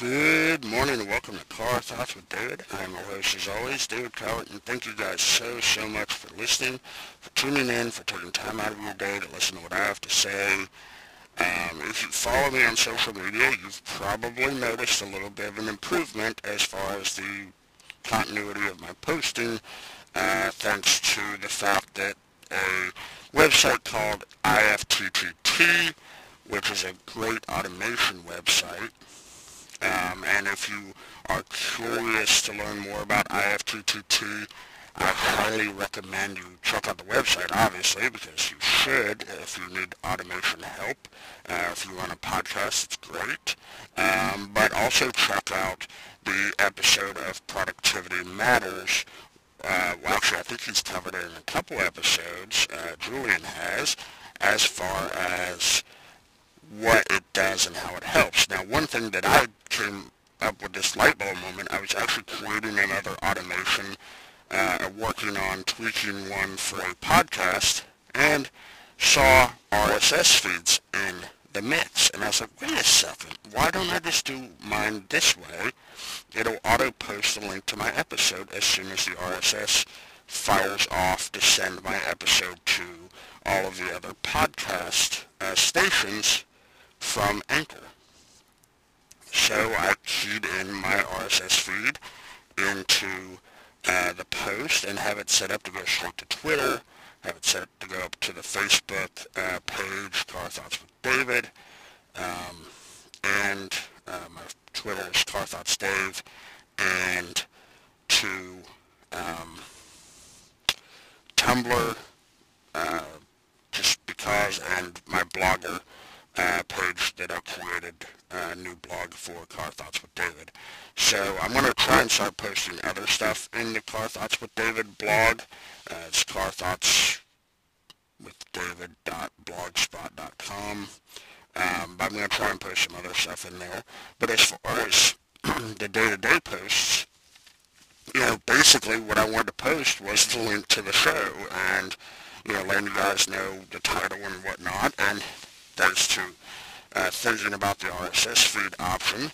Good morning and welcome to Car Thoughts with David. I'm your host as always, David Cowart, and thank you guys so, so much for listening, for tuning in, for taking time out of your day to listen to what I have to say. Um, if you follow me on social media, you've probably noticed a little bit of an improvement as far as the continuity of my posting, uh, thanks to the fact that a website called IFTTT, which is a great automation website, um, and if you are curious to learn more about IFTTT, I highly recommend you check out the website, obviously, because you should if you need automation help. Uh, if you run a podcast, it's great. Um, but also check out the episode of Productivity Matters. Uh, well, actually, I think he's covered it in a couple episodes. Uh, Julian has, as far as what it does and how it helps. Now, one thing that I came up with this light bulb moment, I was actually creating another automation, uh, working on tweaking one for a podcast, and saw RSS feeds in the mix. And I was like, wait a second, why don't I just do mine this way? It'll auto-post the link to my episode as soon as the RSS fires off to send my episode to all of the other podcast uh, stations from Anchor. So I keyed in my RSS feed into uh, the post and have it set up to go straight to Twitter, have it set to go up to the Facebook uh, page, Car Thoughts with David, um, and uh, my Twitter is Car Thoughts Dave, and to um, Tumblr, uh, just because, and my blogger, that I created a new blog for Car Thoughts with David. So I'm going to try and start posting other stuff in the Car Thoughts with David blog. Uh, it's Car Thoughts with David.blogspot.com. Um, but I'm going to try and post some other stuff in there. But as far as the day-to-day posts, you know, basically what I wanted to post was the link to the show and, you know, letting you guys know the title and whatnot. And as to uh, thinking about the RSS feed option.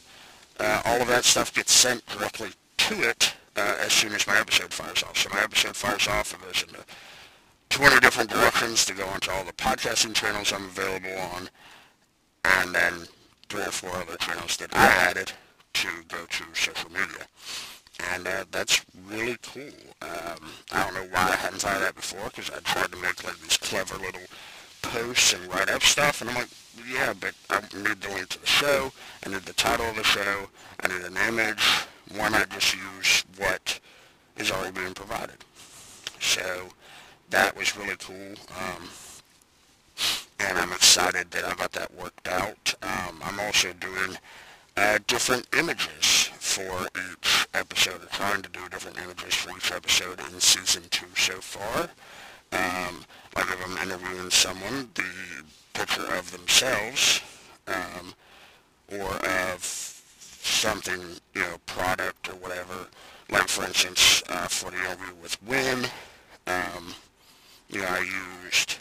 Uh, all of that stuff gets sent directly to it uh, as soon as my episode fires off. So my episode fires off and goes into 20 different directions to go onto all the podcasting channels I'm available on, and then three or four other channels that I added to go to social media. And uh, that's really cool. Um, I don't know why I hadn't thought of that before, because I tried to make like these clever little posts and write up stuff, and I'm like, yeah, but I need the link to the show, I need the title of the show, I need an image. Why not just use what is already being provided? So that was really cool, um, and I'm excited that I got that worked out. Um, I'm also doing uh, different images for each episode, or trying to do different images for each episode in season two so far. Um, I'm interviewing someone, the picture of themselves um, or of something, you know, product or whatever. Like for instance, uh, for the interview with Win, um, you know, I used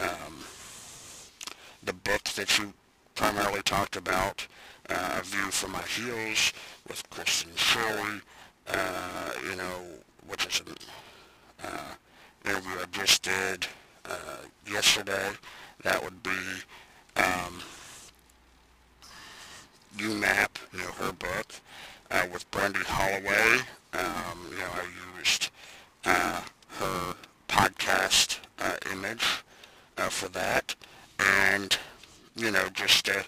um, the book that you primarily talked about, uh, A View from My Heels with Kristen Sherry, uh, you know, which is an uh, interview I just did uh, yesterday. That would be um, UMAP, you know, her book, uh, with Brandy Holloway. Um, you know, I used uh, her podcast uh, image uh, for that, and you know, just to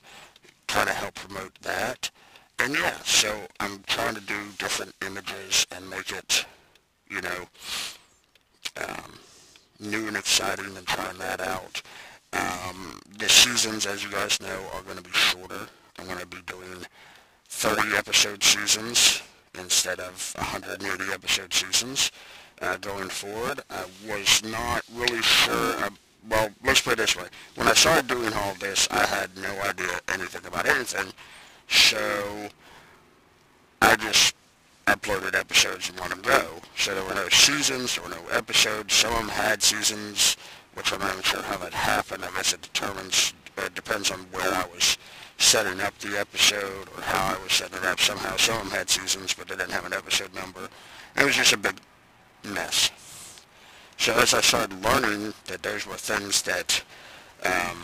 kind of help promote that. And yeah, so I'm trying to do different images and make it, you know, um, new and exciting and trying that out. Um, the seasons, as you guys know, are going to be shorter. I'm going to be doing 30 episode seasons instead of 180 episode seasons uh, going forward. I was not really sure. Well, let's put it this way. When I started doing all this, I had no idea anything about anything. So I just uploaded episodes in one go. So there were no seasons, there were no episodes. Some of them had seasons, which I'm not sure how that happened. I guess it determines, it depends on where I was setting up the episode or how I was setting it up. Somehow some of them had seasons, but they didn't have an episode number. It was just a big mess. So as I started learning that those were things that, um,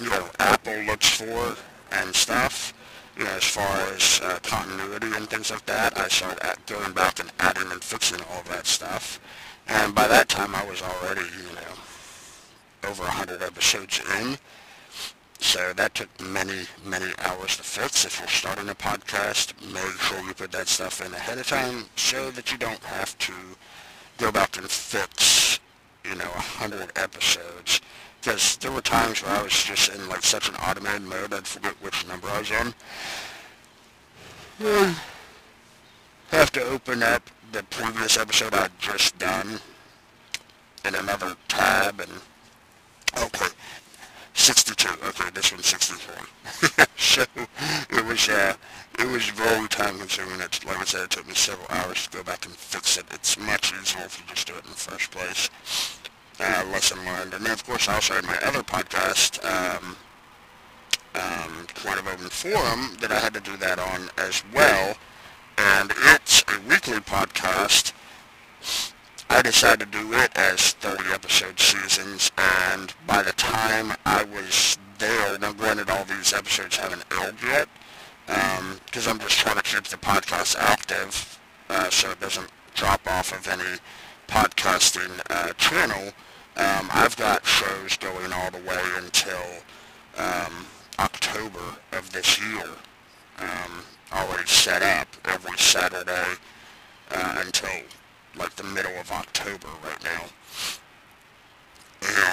you know, Apple looks for and stuff, you know, as far as uh, continuity and things like that, I started going back and adding and fixing all that stuff. And by that time, I was already, you know, over 100 episodes in. So that took many, many hours to fix. If you're starting a podcast, make sure you put that stuff in ahead of time so that you don't have to go back and fix, you know, 100 episodes. Because there were times where I was just in like such an automated mode, I'd forget which number I was on. Hmm. have to open up the previous episode I'd just done in another tab and okay 62 okay this one's 64. so it was uh it was very time consuming it like I said it took me several hours to go back and fix it it's much easier if you just do it in the first place uh, lesson learned and then of course I also had my other podcast um um, Quantum Open Forum that I had to do that on as well and it's a weekly podcast. I decided to do it as 30 episode seasons, and by the time I was there, now granted all these episodes haven't aired yet, because um, I'm just trying to keep the podcast active uh, so it doesn't drop off of any podcasting uh, channel. Um, I've got shows going all the way until um, October of this year. Um, already set up every Saturday uh, until like the middle of October right now.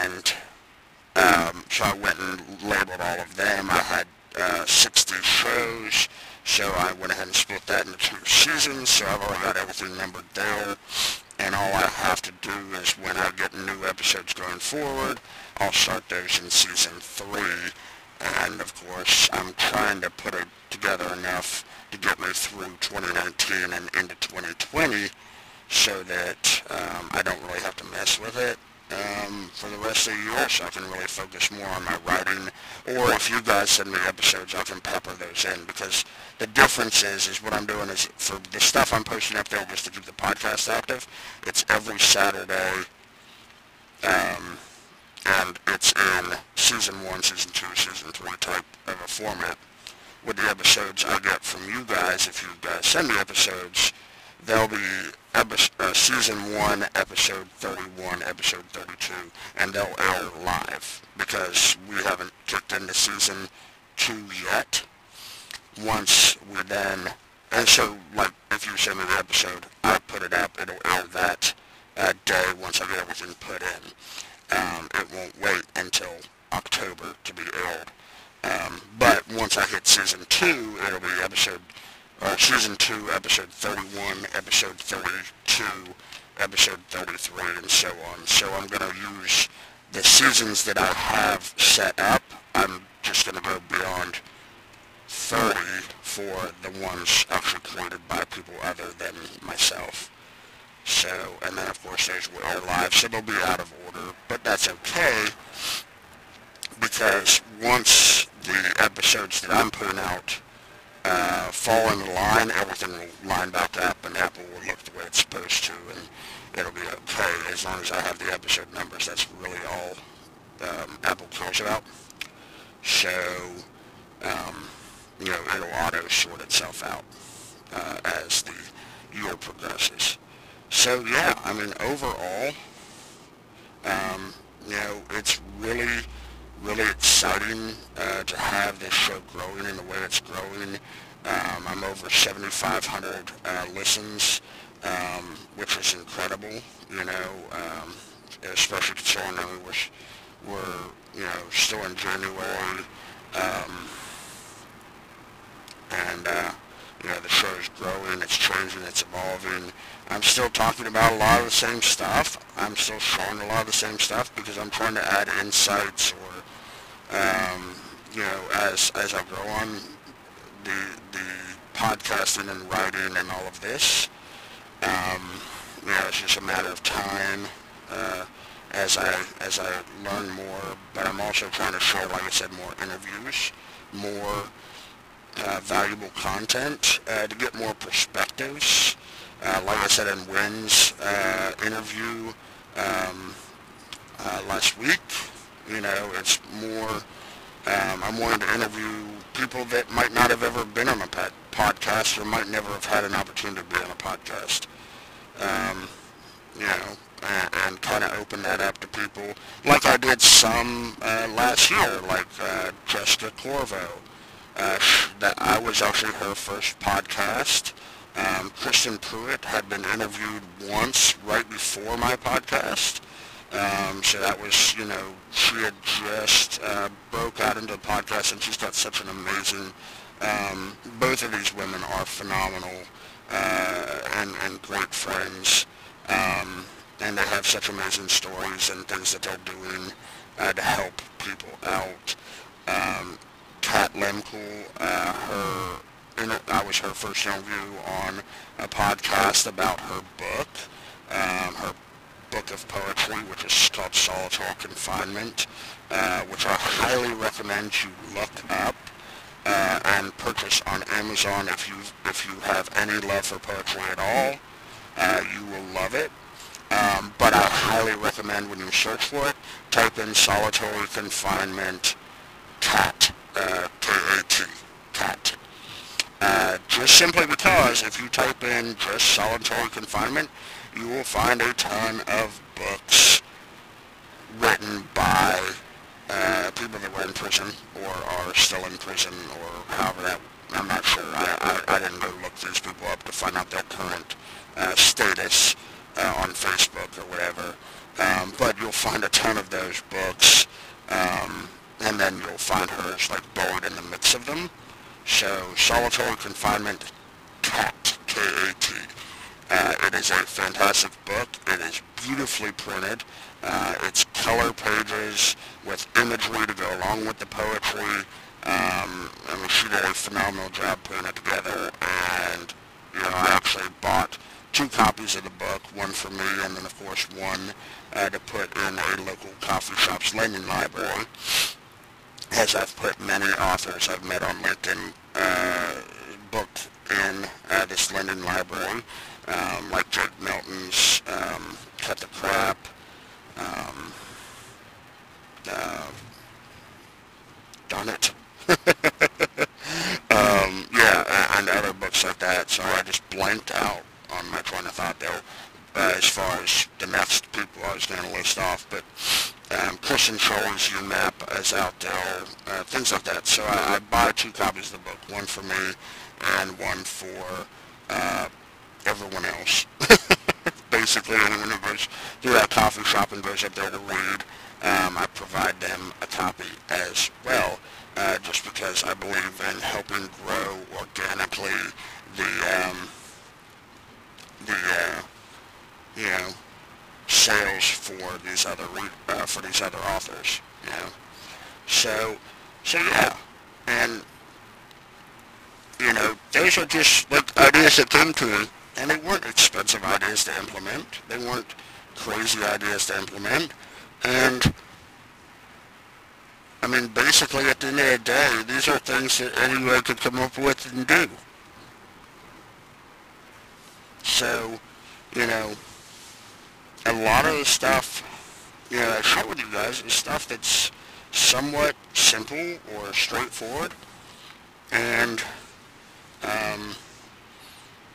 And um, so I went and labeled all of them. I had uh, 60 shows, so I went ahead and split that into two seasons, so I've already got everything numbered there. And all I have to do is when I get new episodes going forward, I'll start those in season three. And of course, I'm trying to put it together enough to get me through 2019 and into 2020 so that um, I don't really have to mess with it um, for the rest of the year so I can really focus more on my writing. Or if you guys send me episodes I can pepper those in because the difference is is what I'm doing is for the stuff I'm posting up there just to keep the podcast active it's every Saturday um, and it's in season 1, season 2, season 3 type of a format. With the episodes I get from you guys, if you guys send me episodes, they'll be uh, season 1, episode 31, episode 32, and they'll air live, because we haven't kicked into season 2 yet. Once we then, and so, like, if you send me the episode, I put it up, it'll air that uh, day once I get everything put in. Um, it won't wait until October to be aired. Um, but once I hit season two, it'll be episode, uh, season two, episode 31, episode 32, episode 33, and so on. So I'm going to use the seasons that I have set up. I'm just going to go beyond 30 for the ones actually created by people other than myself. So, and then of course there's Will Live, so they'll be out of order, but that's okay because once the episodes that I'm putting out uh, fall in line, everything will line back up and Apple will look the way it's supposed to and it'll be okay as long as I have the episode numbers. That's really all um, Apple cares about. So, um, you know, it'll auto sort itself out uh, as the year progresses. So yeah, I mean overall, um, you know, it's really really exciting uh, to have this show growing in the way it's growing. Um, I'm over 7,500 uh, listens, um, which is incredible, you know, um, especially considering that we we're, we're, you know, still in January. Um, and, uh, you know, the show is growing, it's changing, it's evolving. I'm still talking about a lot of the same stuff. I'm still showing a lot of the same stuff because I'm trying to add insights or um, you know, as as I grow on the the podcasting and writing and all of this, um, you know, it's just a matter of time uh, as I as I learn more. But I'm also trying to share, like I said, more interviews more uh, valuable content, uh, to get more perspectives. Uh, like I said in Wynn's uh, interview um, uh, last week, you know, it's more, um, I'm wanting to interview people that might not have ever been on a podcast or might never have had an opportunity to be on a podcast. Um, you know, and, and kind of open that up to people, like I did some uh, last year, like uh, Jessica Corvo. Uh, that I was actually her first podcast. Um, Kristen Pruitt had been interviewed once right before my podcast. Um, so that was, you know, she had just uh, broke out into the podcast, and she's got such an amazing. Um, both of these women are phenomenal uh, and and great friends, um, and they have such amazing stories and things that they're doing uh, to help people out. Um, Kat Lemkel, uh, her, I was her first interview on a podcast about her book, um, her book of poetry, which is called Solitary Confinement, uh, which I highly recommend you look up uh, and purchase on Amazon if you if you have any love for poetry at all. Uh, you will love it. Um, but I highly recommend when you search for it, type in solitary confinement cat uh, K-A-T, cat. Uh, just simply because if you type in just solitary confinement, you will find a ton of books written by uh, people that were in prison or are still in prison or however that, I'm not sure. I, I, I didn't go look these people up to find out their current uh, status uh, on Facebook or whatever. Um, but you'll find a ton of those books. Um, and then you'll find hers like buried in the midst of them. So solitary confinement, cat, is a fantastic book. And It is beautifully printed. Uh, it's color pages with imagery to go along with the poetry. Um, I mean, she did a phenomenal job putting it together. And, you know, I actually bought two copies of the book, one for me and then, of course, one uh, to put in a local coffee shop's lending library as I've put many authors I've met on LinkedIn uh, booked in uh, this lending library, um, like Jake Milton's um, Cut the Crap, um, uh, darn it. um, yeah, and other books like that. So I just blanked out on my train of thought there uh, as far as the next people I was going to list off. But um, Christian Scholl's UMAP is out there, uh, things like that. So I, I buy two copies of the book, one for me and one for uh, everyone else. Basically, anyone who goes to that coffee shop and goes up there to read, um, I provide them a copy as well, uh, just because I believe in helping grow organically the um, the uh, you know sales for these other uh, for these other authors. You know, so so yeah, and you know those are just like ideas that came to me, and they weren't expensive ideas to implement. They weren't crazy ideas to implement, and. I mean, basically, at the end of the day, these are things that anyone could come up with and do. So, you know, a lot of the stuff, you know, I share with you guys is stuff that's somewhat simple or straightforward. And, um,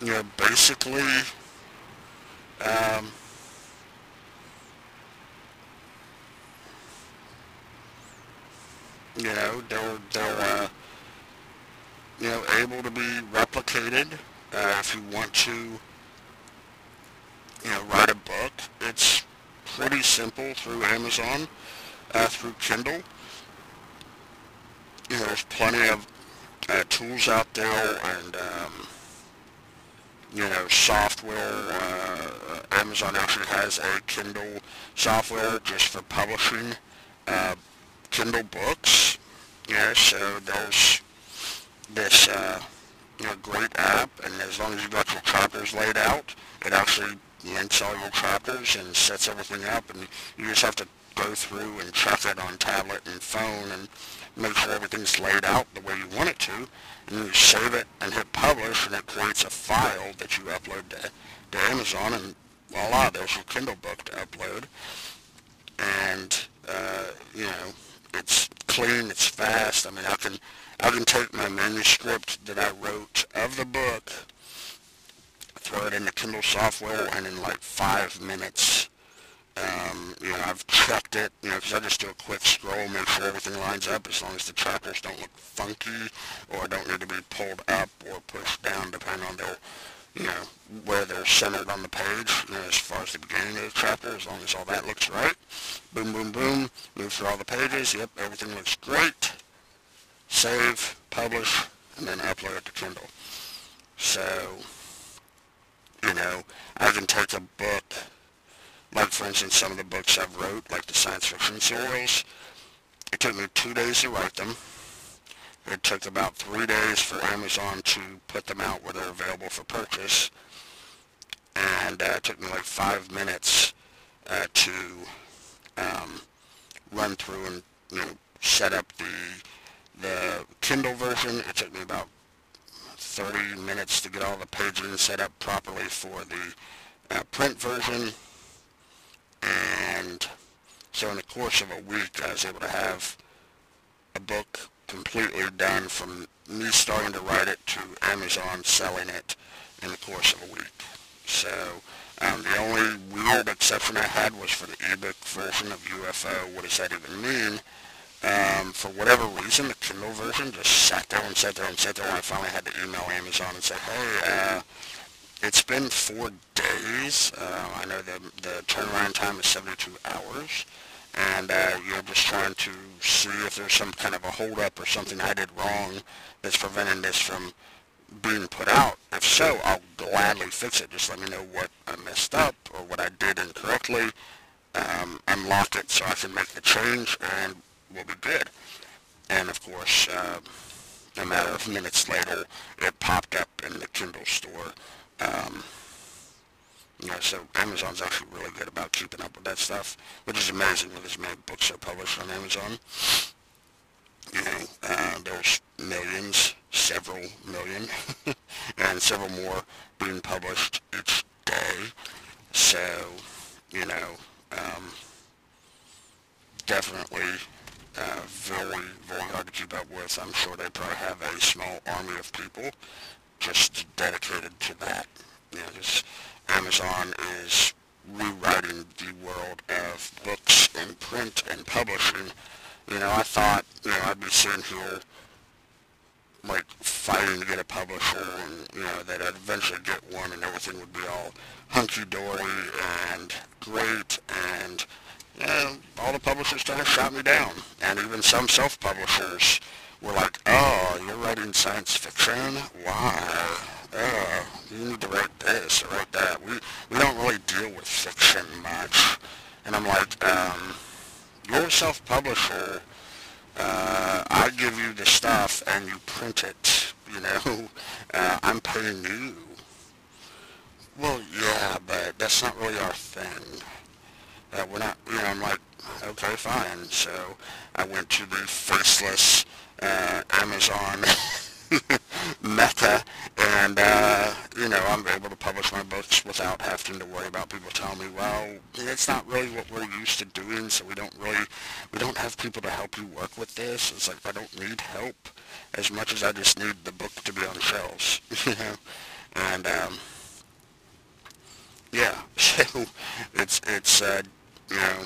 you know, basically, um, you know, they're, they're, uh, you know, able to be replicated uh, if you want to you know, write a book. It's pretty simple through Amazon, uh, through Kindle. You know, there's plenty of uh, tools out there and, um, you know, software. Uh, Amazon actually has a Kindle software just for publishing uh, Kindle books. Yeah, so there's this uh, you know, great app, and as long as you got your chapters laid out, it actually links all your chapters and sets everything up, and you just have to go through and check it on tablet and phone and make sure everything's laid out the way you want it to. And you save it and hit publish and it creates a file that you upload to, to Amazon and voila, there's your Kindle book to upload. And, uh, you know, it's clean, it's fast. I mean, I can, I can take my manuscript that I wrote of the book, throw it into Kindle software, and in like five minutes, um, you know, I've checked it, you know, because I just do a quick scroll, make sure everything lines up as long as the chapters don't look funky or don't need to be pulled up or pushed down depending on their, you know, where they're centered on the page, you know, as far as the beginning of the chapter, as long as all that looks right. Boom, boom, boom, move through all the pages, yep, everything looks great. Save, publish, and then upload it to Kindle. So, you know, I can take a book like, for instance, some of the books I've wrote, like the science fiction series, it took me two days to write them. It took about three days for Amazon to put them out where they're available for purchase. And uh, it took me like five minutes uh, to um, run through and you know set up the the Kindle version. It took me about 30 minutes to get all the paging set up properly for the uh, print version and so in the course of a week I was able to have a book completely done from me starting to write it to Amazon selling it in the course of a week. So um, the only weird exception I had was for the ebook version of UFO. What does that even mean? Um, for whatever reason, the Kindle version just sat there and sat there and sat there, and I finally had to email Amazon and say, hey, uh, it's been four days. Uh, I know the, the turnaround time is 72 hours. And uh, you're just trying to see if there's some kind of a holdup or something I did wrong that's preventing this from being put out. If so, I'll gladly fix it. Just let me know what I messed up or what I did incorrectly. Um, unlock it so I can make the change and we'll be good. And of course, uh, a matter of minutes later, it popped up in the Kindle store um, you know, so Amazon's actually really good about keeping up with that stuff, which is amazing with as many books are published on Amazon. You know, uh, there's millions, several million, and several more being published each day. So, you know, um, definitely uh, very, very hard to keep up with. I'm sure they probably have a small army of people just dedicated to that. You know, just Amazon is rewriting the world of books and print and publishing. You know, I thought, you know, I'd be sitting here like fighting to get a publisher and, you know, that I'd eventually get one and everything would be all hunky-dory and great and, you know, all the publishers kind of shot me down. And even some self-publishers were like, oh, you're writing science fiction? Why? Oh, you need to write this or write that. We, we don't really deal with fiction much. And I'm like, um, you're a self-publisher. Uh, I give you the stuff and you print it, you know. Uh, I'm paying you. Well, yeah, but that's not really our thing. Uh, we're not, you know, I'm like, okay, fine. So I went to the faceless uh, Amazon, Meta, and uh, you know I'm able to publish my books without having to worry about people telling me, well, it's not really what we're used to doing, so we don't really, we don't have people to help you work with this. It's like I don't need help as much as I just need the book to be on shelves, you know, and um, yeah, so it's it's uh, you know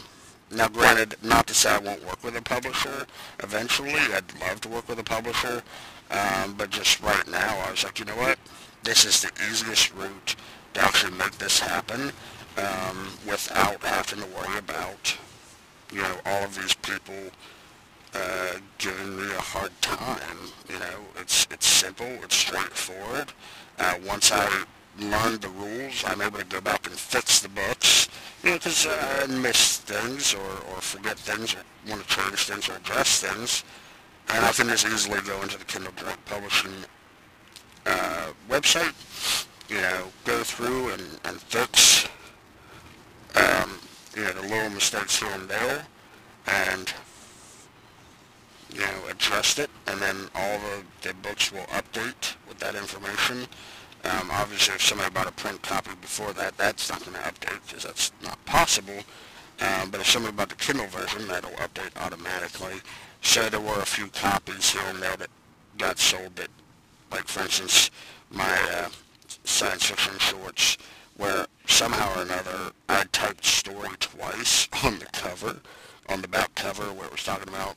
now, granted, not to say I won't work with a publisher eventually. I'd love to work with a publisher. Um, but just right now, I was like, you know what? This is the easiest route to actually make this happen um, without having to worry about, you know, all of these people uh, giving me a hard time. You know, it's it's simple, it's straightforward. Uh, once I learn the rules, I'm able to go back and fix the books you know, because I miss things or, or forget things or want to change things or address things. And I can just easily go into the Kindle Direct Publishing uh, website, you know, go through and, and fix, um, you know, the little mistakes here and there. and you know, adjust it, and then all the, the books will update with that information. Um, obviously, if somebody bought a print copy before that, that's not going to update because that's not possible. Um, but if somebody bought the Kindle version, that'll update automatically. So there were a few copies here and there that got sold that, like for instance, my uh, science fiction shorts, where somehow or another I typed story twice on the cover, on the back cover where it was talking about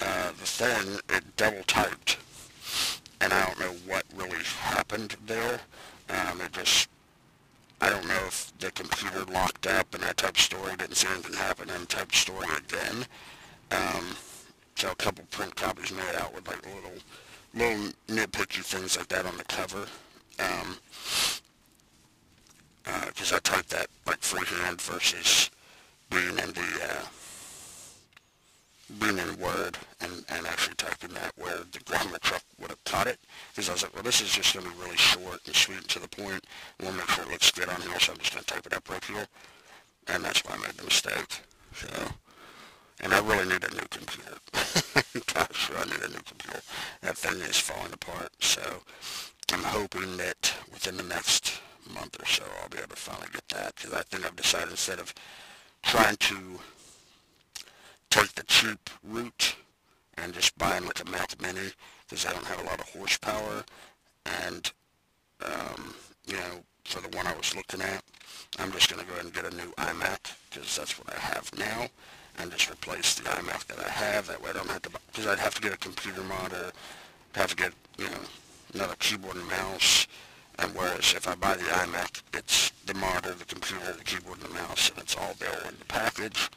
uh, the thing, it double typed. And I don't know what really happened there. Um, it just I don't know if the computer locked up and I typed story, didn't see anything happen, and typed story again. Um, so a couple print copies made out with like little, little nitpicky things like that on the cover. Um, because uh, I typed that like freehand versus being in the uh, being in Word and, and actually typing that where the grammar truck would have caught it. Because I was like, well, this is just going to be really short and sweet and to the point. To make sure it looks good on here, so I'm just going to type it up right here. And that's why I made the mistake. So, and I really need a new computer. Gosh, I need a new computer. That thing is falling apart. So I'm hoping that within the next month or so, I'll be able to finally get that. Because I think I've decided instead of trying to take the cheap route and just buying like a Mac Mini because I don't have a lot of horsepower. And, um, you know, for the one I was looking at, I'm just going to go ahead and get a new iMac because that's what I have now and just replace the iMac that I have. That way I don't have to, because I'd have to get a computer monitor, have to get, you know, another keyboard and mouse. And whereas if I buy the iMac, it's the monitor, the computer, the keyboard, and the mouse, and it's all there in the package.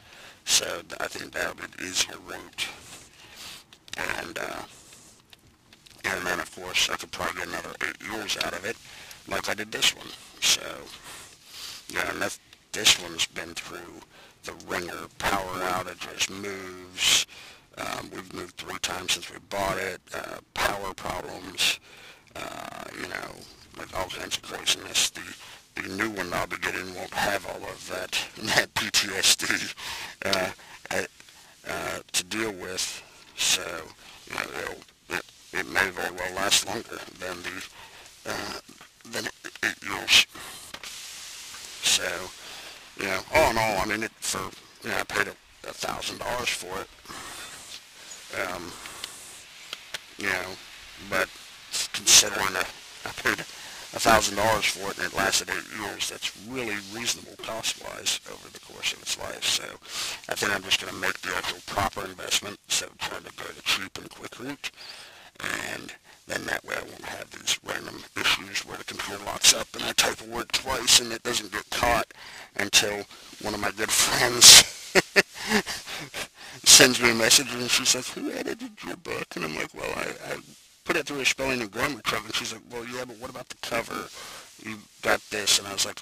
So I think that'll be the easier route. And, uh, and then of course I could probably get another eight years out of it, like I did this one. So, yeah, and this one's been through the ringer, power outages, moves. Um, we've moved three times since we bought it. Uh, power problems, uh, you know, like all kinds of craziness. The the new one I'll be getting won't have all of that that PTSD uh, uh, to deal with. So you know, it, it may very well last longer than the uh, than eight years. So you know, all in all, I mean, it for you know, I paid a, thousand dollars for it. Um, you know, but considering that I paid a thousand dollars for it and it lasted eight years. That's really reasonable cost-wise over the course of its life. So I think I'm just going to make the actual proper investment instead of trying to go the cheap and quick route. And then that way I won't have these random issues where the computer locks up and I type a word twice and it doesn't get caught until one of my good friends sends me a message and she's like, who edited your book? And I'm like, well, I, I put it through a spelling and grammar check, and she's like, well, yeah, but what about the cover? You got this, and I was like,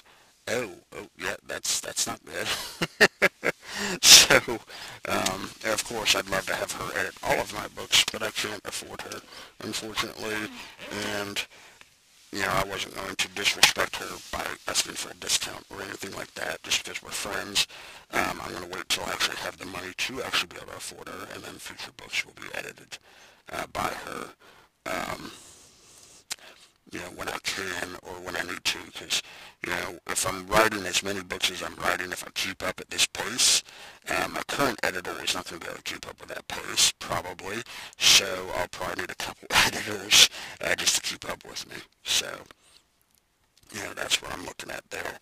oh, oh, yeah, that's that's not good. so, um, of course, I'd love to have her edit all of my books, but I can't afford her, unfortunately, and you know, I wasn't going to disrespect her by asking for a discount or anything like that just because we're friends. Um, I'm going to wait till I actually have the money to actually be able to afford her, and then future books will be edited uh, by her um, you know, when I can or when I need to. Because, you know, if I'm writing as many books as I'm writing, if I keep up at this pace, uh, my current editor is not going to be able to keep up with that pace, probably. So I'll probably need a couple editors uh, just to keep up with me. So, you know, that's what I'm looking at there.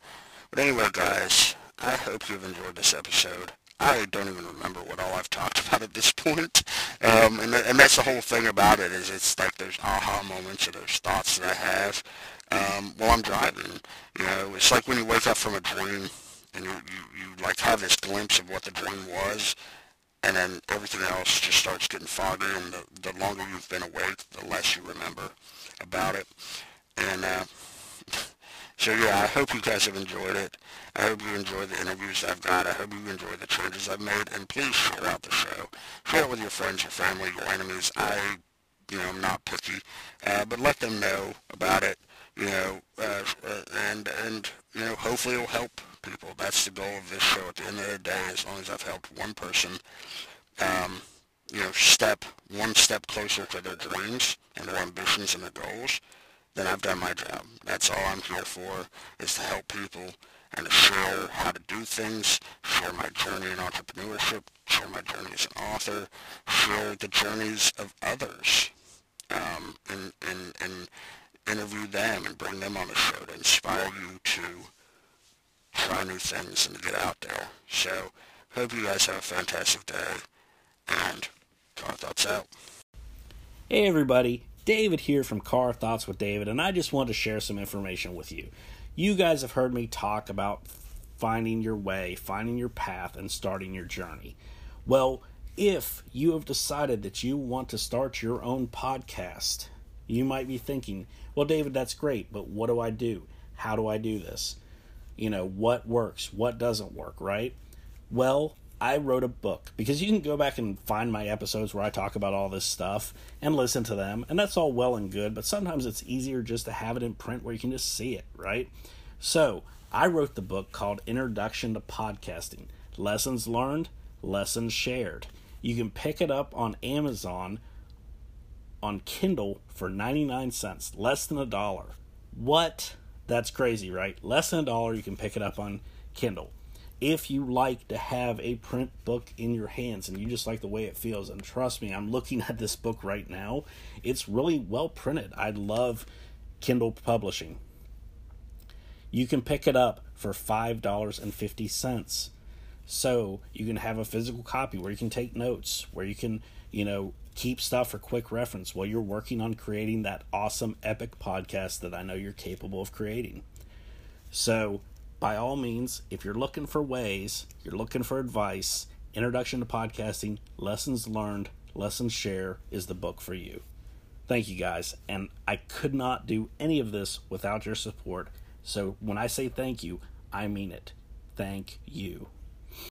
But anyway, guys, I hope you've enjoyed this episode. I don't even remember what all I've talked about at this point. Um, and, and that's the whole thing about it is it's like there's aha moments or there's thoughts that I have um, while I'm driving. You know, it's like when you wake up from a dream and you, you, you like have this glimpse of what the dream was and then everything else just starts getting foggy and the, the longer you've been awake, the less you remember about it. And uh, so yeah, I hope you guys have enjoyed it. I hope you enjoy the interviews I've got. I hope you enjoy the changes I've made. And please share out the show. Share it with your friends, your family, your enemies. I, you know, I'm not picky. Uh, but let them know about it, you know, uh, uh, and, and, you know, hopefully it'll help people. That's the goal of this show at the end of the day, as long as I've helped one person, um, you know, step one step closer to their dreams and their ambitions and their goals, then I've done my job. That's all I'm here for, is to help people and to share how to do things, share my journey in entrepreneurship, share my journey as an author, share the journeys of others, um, and, and, and interview them and bring them on the show to inspire you to try new things and to get out there. So, hope you guys have a fantastic day, and Car Thoughts out. Hey everybody, David here from Car Thoughts with David, and I just want to share some information with you. You guys have heard me talk about finding your way, finding your path, and starting your journey. Well, if you have decided that you want to start your own podcast, you might be thinking, well, David, that's great, but what do I do? How do I do this? You know, what works? What doesn't work, right? Well, I wrote a book because you can go back and find my episodes where I talk about all this stuff and listen to them, and that's all well and good, but sometimes it's easier just to have it in print where you can just see it, right? So, I wrote the book called Introduction to Podcasting Lessons Learned, Lessons Shared. You can pick it up on Amazon on Kindle for 99 cents, less than a dollar. What? That's crazy, right? Less than a dollar, you can pick it up on Kindle if you like to have a print book in your hands and you just like the way it feels and trust me i'm looking at this book right now it's really well printed. I love kindle publishing. You can pick it up for $5.50 so you can have a physical copy where you can take notes where you can you know keep stuff for quick reference while you're working on creating that awesome epic podcast that i know you're capable of creating. So by all means, if you're looking for ways, you're looking for advice, Introduction to Podcasting, Lessons Learned, Lessons Share is the book for you. Thank you guys. And I could not do any of this without your support. So when I say thank you, I mean it. Thank you.